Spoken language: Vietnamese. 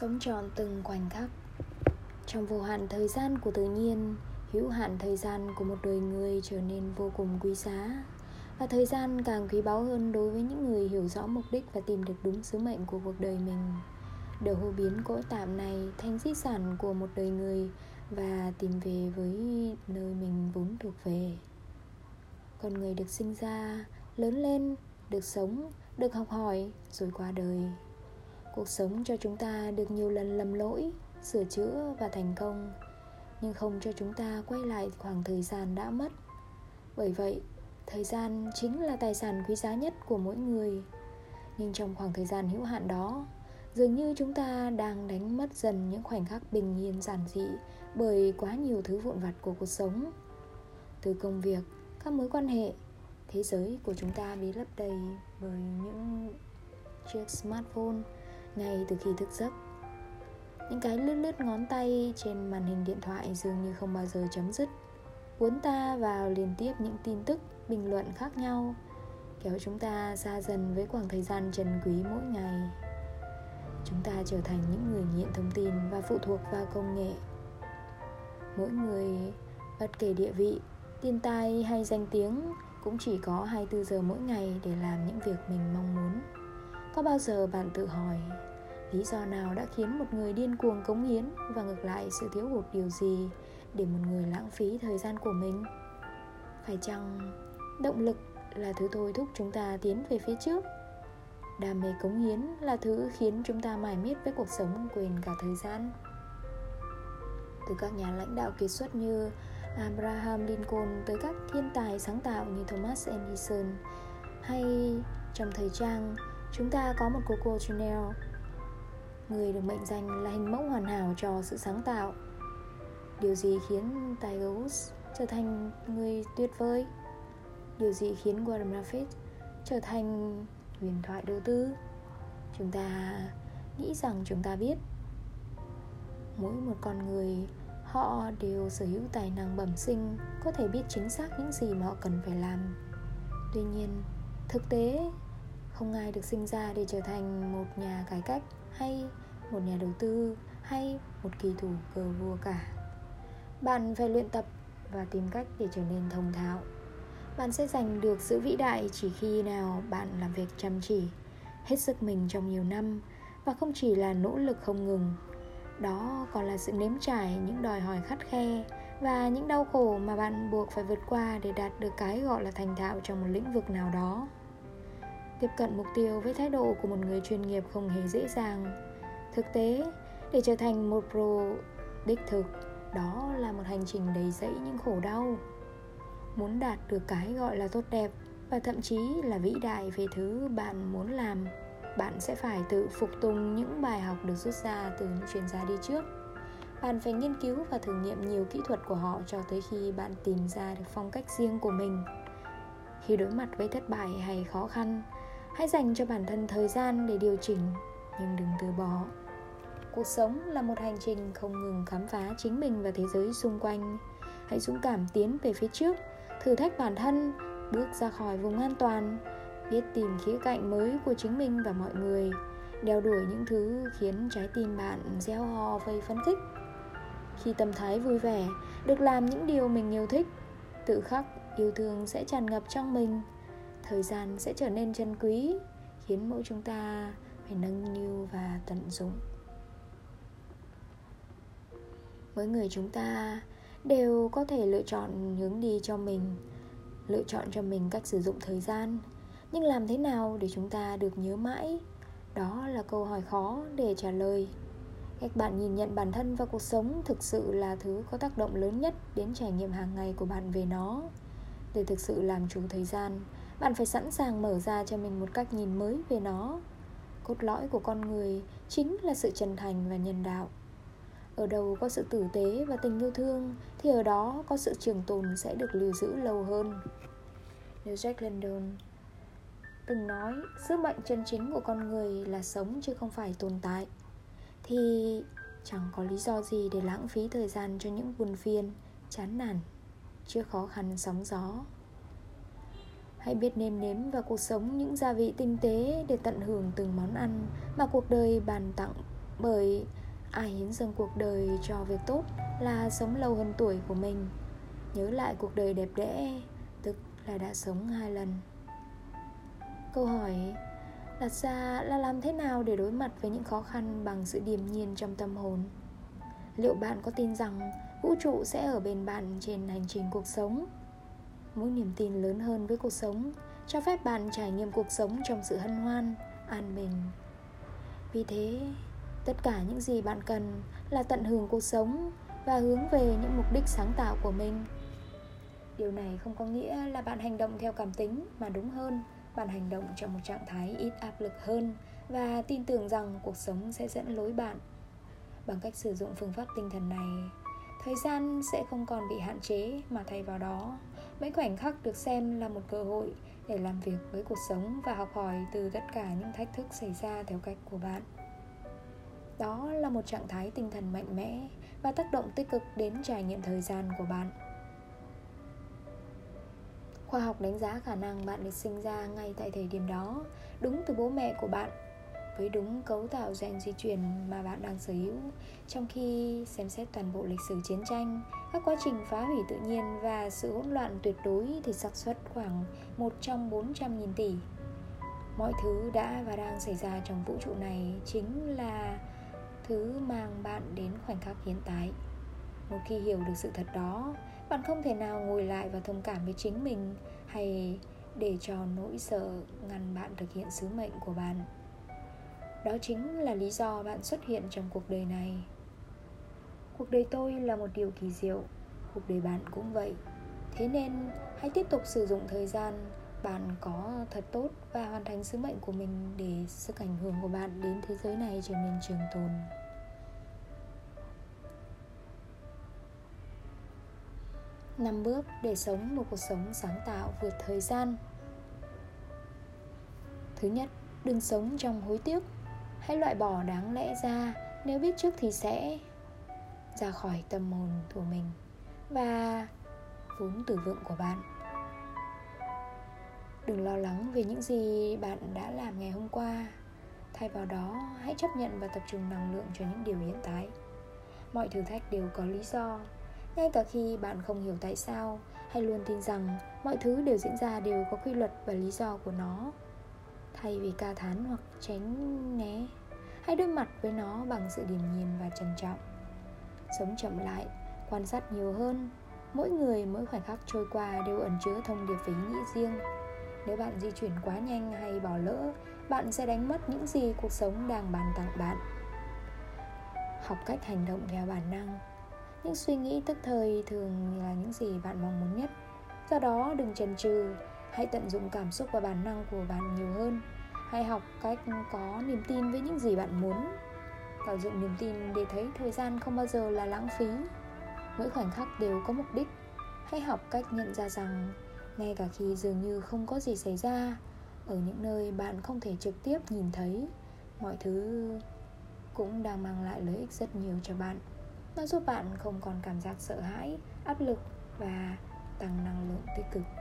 sống tròn từng khoảnh khắc. Trong vô hạn thời gian của tự nhiên, hữu hạn thời gian của một đời người trở nên vô cùng quý giá. Và thời gian càng quý báu hơn đối với những người hiểu rõ mục đích và tìm được đúng sứ mệnh của cuộc đời mình. Để hô biến cõi tạm này thành di sản của một đời người và tìm về với nơi mình vốn thuộc về. Con người được sinh ra, lớn lên, được sống, được học hỏi, rồi qua đời cuộc sống cho chúng ta được nhiều lần lầm lỗi, sửa chữa và thành công. Nhưng không cho chúng ta quay lại khoảng thời gian đã mất. Bởi vậy, thời gian chính là tài sản quý giá nhất của mỗi người. Nhưng trong khoảng thời gian hữu hạn đó, dường như chúng ta đang đánh mất dần những khoảnh khắc bình yên giản dị bởi quá nhiều thứ vụn vặt của cuộc sống. Từ công việc, các mối quan hệ, thế giới của chúng ta bị lấp đầy bởi những chiếc smartphone ngay từ khi thức giấc. Những cái lướt lướt ngón tay trên màn hình điện thoại dường như không bao giờ chấm dứt, cuốn ta vào liên tiếp những tin tức, bình luận khác nhau, kéo chúng ta xa dần với khoảng thời gian trần quý mỗi ngày. Chúng ta trở thành những người nghiện thông tin và phụ thuộc vào công nghệ. Mỗi người, bất kể địa vị tiền tài hay danh tiếng, cũng chỉ có 24 giờ mỗi ngày để làm những việc mình mong muốn. Có bao giờ bạn tự hỏi lý do nào đã khiến một người điên cuồng cống hiến và ngược lại sự thiếu hụt điều gì để một người lãng phí thời gian của mình? Phải chăng động lực là thứ thôi thúc chúng ta tiến về phía trước? Đam mê cống hiến là thứ khiến chúng ta mải miết với cuộc sống quên cả thời gian. Từ các nhà lãnh đạo kiệt xuất như Abraham Lincoln tới các thiên tài sáng tạo như Thomas Edison hay trong thời trang, chúng ta có một Coco Chanel người được mệnh danh là hình mẫu hoàn hảo cho sự sáng tạo. Điều gì khiến Tiger Woods trở thành người tuyệt vời? Điều gì khiến Warren Buffett trở thành huyền thoại đầu tư? Chúng ta nghĩ rằng chúng ta biết. Mỗi một con người, họ đều sở hữu tài năng bẩm sinh, có thể biết chính xác những gì mà họ cần phải làm. Tuy nhiên, thực tế, không ai được sinh ra để trở thành một nhà cải cách hay một nhà đầu tư, hay một kỳ thủ cờ vua cả. Bạn phải luyện tập và tìm cách để trở nên thông thạo. Bạn sẽ giành được sự vĩ đại chỉ khi nào bạn làm việc chăm chỉ, hết sức mình trong nhiều năm và không chỉ là nỗ lực không ngừng. Đó còn là sự nếm trải những đòi hỏi khắt khe và những đau khổ mà bạn buộc phải vượt qua để đạt được cái gọi là thành thạo trong một lĩnh vực nào đó tiếp cận mục tiêu với thái độ của một người chuyên nghiệp không hề dễ dàng. Thực tế, để trở thành một pro đích thực, đó là một hành trình đầy dẫy những khổ đau. Muốn đạt được cái gọi là tốt đẹp và thậm chí là vĩ đại về thứ bạn muốn làm, bạn sẽ phải tự phục tùng những bài học được rút ra từ những chuyên gia đi trước. Bạn phải nghiên cứu và thử nghiệm nhiều kỹ thuật của họ cho tới khi bạn tìm ra được phong cách riêng của mình. Khi đối mặt với thất bại hay khó khăn hãy dành cho bản thân thời gian để điều chỉnh, nhưng đừng từ bỏ. Cuộc sống là một hành trình không ngừng khám phá chính mình và thế giới xung quanh. Hãy dũng cảm tiến về phía trước, thử thách bản thân, bước ra khỏi vùng an toàn, biết tìm khía cạnh mới của chính mình và mọi người, đeo đuổi những thứ khiến trái tim bạn gieo hò vây phấn khích. Khi tâm thái vui vẻ, được làm những điều mình yêu thích, tự khắc yêu thương sẽ tràn ngập trong mình thời gian sẽ trở nên chân quý, khiến mỗi chúng ta phải nâng niu và tận dụng. Mỗi người chúng ta đều có thể lựa chọn hướng đi cho mình, lựa chọn cho mình cách sử dụng thời gian. Nhưng làm thế nào để chúng ta được nhớ mãi? Đó là câu hỏi khó để trả lời. Cách bạn nhìn nhận bản thân và cuộc sống thực sự là thứ có tác động lớn nhất đến trải nghiệm hàng ngày của bạn về nó. Để thực sự làm chủ thời gian bạn phải sẵn sàng mở ra cho mình một cách nhìn mới về nó. Cốt lõi của con người chính là sự chân thành và nhân đạo. Ở đâu có sự tử tế và tình yêu thương, thì ở đó có sự trường tồn sẽ được lưu giữ lâu hơn. Nếu Jack London từng nói, sứ mệnh chân chính của con người là sống chứ không phải tồn tại, thì chẳng có lý do gì để lãng phí thời gian cho những buồn phiền, chán nản, chưa khó khăn sóng gió hãy biết nêm nếm vào cuộc sống những gia vị tinh tế để tận hưởng từng món ăn mà cuộc đời bàn tặng. Bởi ai hiến dâng cuộc đời cho việc tốt là sống lâu hơn tuổi của mình. Nhớ lại cuộc đời đẹp đẽ, Tức là đã sống hai lần. Câu hỏi đặt ra là làm thế nào để đối mặt với những khó khăn bằng sự điềm nhiên trong tâm hồn? Liệu bạn có tin rằng vũ trụ sẽ ở bên bạn trên hành trình cuộc sống? Mỗi niềm tin lớn hơn với cuộc sống, cho phép bạn trải nghiệm cuộc sống trong sự hân hoan, an bình vì thế, tất cả những gì bạn cần là tận hưởng cuộc sống và hướng về những mục đích sáng tạo của mình. Điều này không có nghĩa là bạn hành động theo cảm tính, mà đúng hơn, bạn hành động trong một trạng thái ít áp lực hơn và tin tưởng rằng cuộc sống sẽ dẫn lối bạn. Bằng cách sử dụng phương pháp tinh thần này, thời gian sẽ không còn bị hạn chế mà thay vào đó mỗi khoảnh khắc được xem là một cơ hội để làm việc với cuộc sống và học hỏi từ tất cả những thách thức xảy ra theo cách của bạn. Đó là một trạng thái tinh thần mạnh mẽ và tác động tích cực đến trải nghiệm thời gian của bạn. Khoa học đánh giá khả năng bạn được sinh ra ngay tại thời điểm đó, đúng từ bố mẹ của bạn với đúng cấu tạo gen di truyền mà bạn đang sở hữu. Trong khi xem xét toàn bộ lịch sử chiến tranh, các quá trình phá hủy tự nhiên và sự hỗn loạn tuyệt đối thì xác suất khoảng 1 trong 400 nghìn tỷ. Mọi thứ đã và đang xảy ra trong vũ trụ này chính là thứ mang bạn đến khoảnh khắc hiện tại. Một khi hiểu được sự thật đó, bạn không thể nào ngồi lại và thông cảm với chính mình hay để cho nỗi sợ ngăn bạn thực hiện sứ mệnh của bạn đó chính là lý do bạn xuất hiện trong cuộc đời này. Cuộc đời tôi là một điều kỳ diệu, cuộc đời bạn cũng vậy. Thế nên, hãy tiếp tục sử dụng thời gian bạn có thật tốt và hoàn thành sứ mệnh của mình để sức ảnh hưởng của bạn đến thế giới này trở nên trường tồn. Năm bước để sống một cuộc sống sáng tạo vượt thời gian. Thứ nhất, đừng sống trong hối tiếc hãy loại bỏ đáng lẽ ra, nếu biết trước thì sẽ ra khỏi tâm hồn của mình và vốn tử vượng của bạn. Đừng lo lắng về những gì bạn đã làm ngày hôm qua. Thay vào đó, hãy chấp nhận và tập trung năng lượng cho những điều hiện tại. Mọi thử thách đều có lý do. Ngay cả khi bạn không hiểu tại sao hay luôn tin rằng mọi thứ đều diễn ra đều có quy luật và lý do của nó. Thay vì ca thán hoặc tránh né hãy đối mặt với nó bằng sự điềm nhiên và trân trọng. Sống chậm lại, quan sát nhiều hơn, mỗi người, mỗi khoảnh khắc trôi qua đều ẩn chứa thông điệp về ý nghĩa riêng. Nếu bạn di chuyển quá nhanh hay bỏ lỡ, bạn sẽ đánh mất những gì cuộc sống đang bàn tặng bạn. Học cách hành động theo bản năng. Những suy nghĩ tức thời thường là những gì bạn mong muốn nhất. Do đó đừng chần chừ, hãy tận dụng cảm xúc và bản năng của bạn nhiều hơn hãy học cách có niềm tin với những gì bạn muốn. Tạo dựng niềm tin để thấy thời gian không bao giờ là lãng phí. Mỗi khoảnh khắc đều có mục đích. Hãy học cách nhận ra rằng, ngay cả khi dường như không có gì xảy ra, ở những nơi bạn không thể trực tiếp nhìn thấy, mọi thứ cũng đang mang lại lợi ích rất nhiều cho bạn. Nó giúp bạn không còn cảm giác sợ hãi, áp lực và tăng năng lượng tích cực.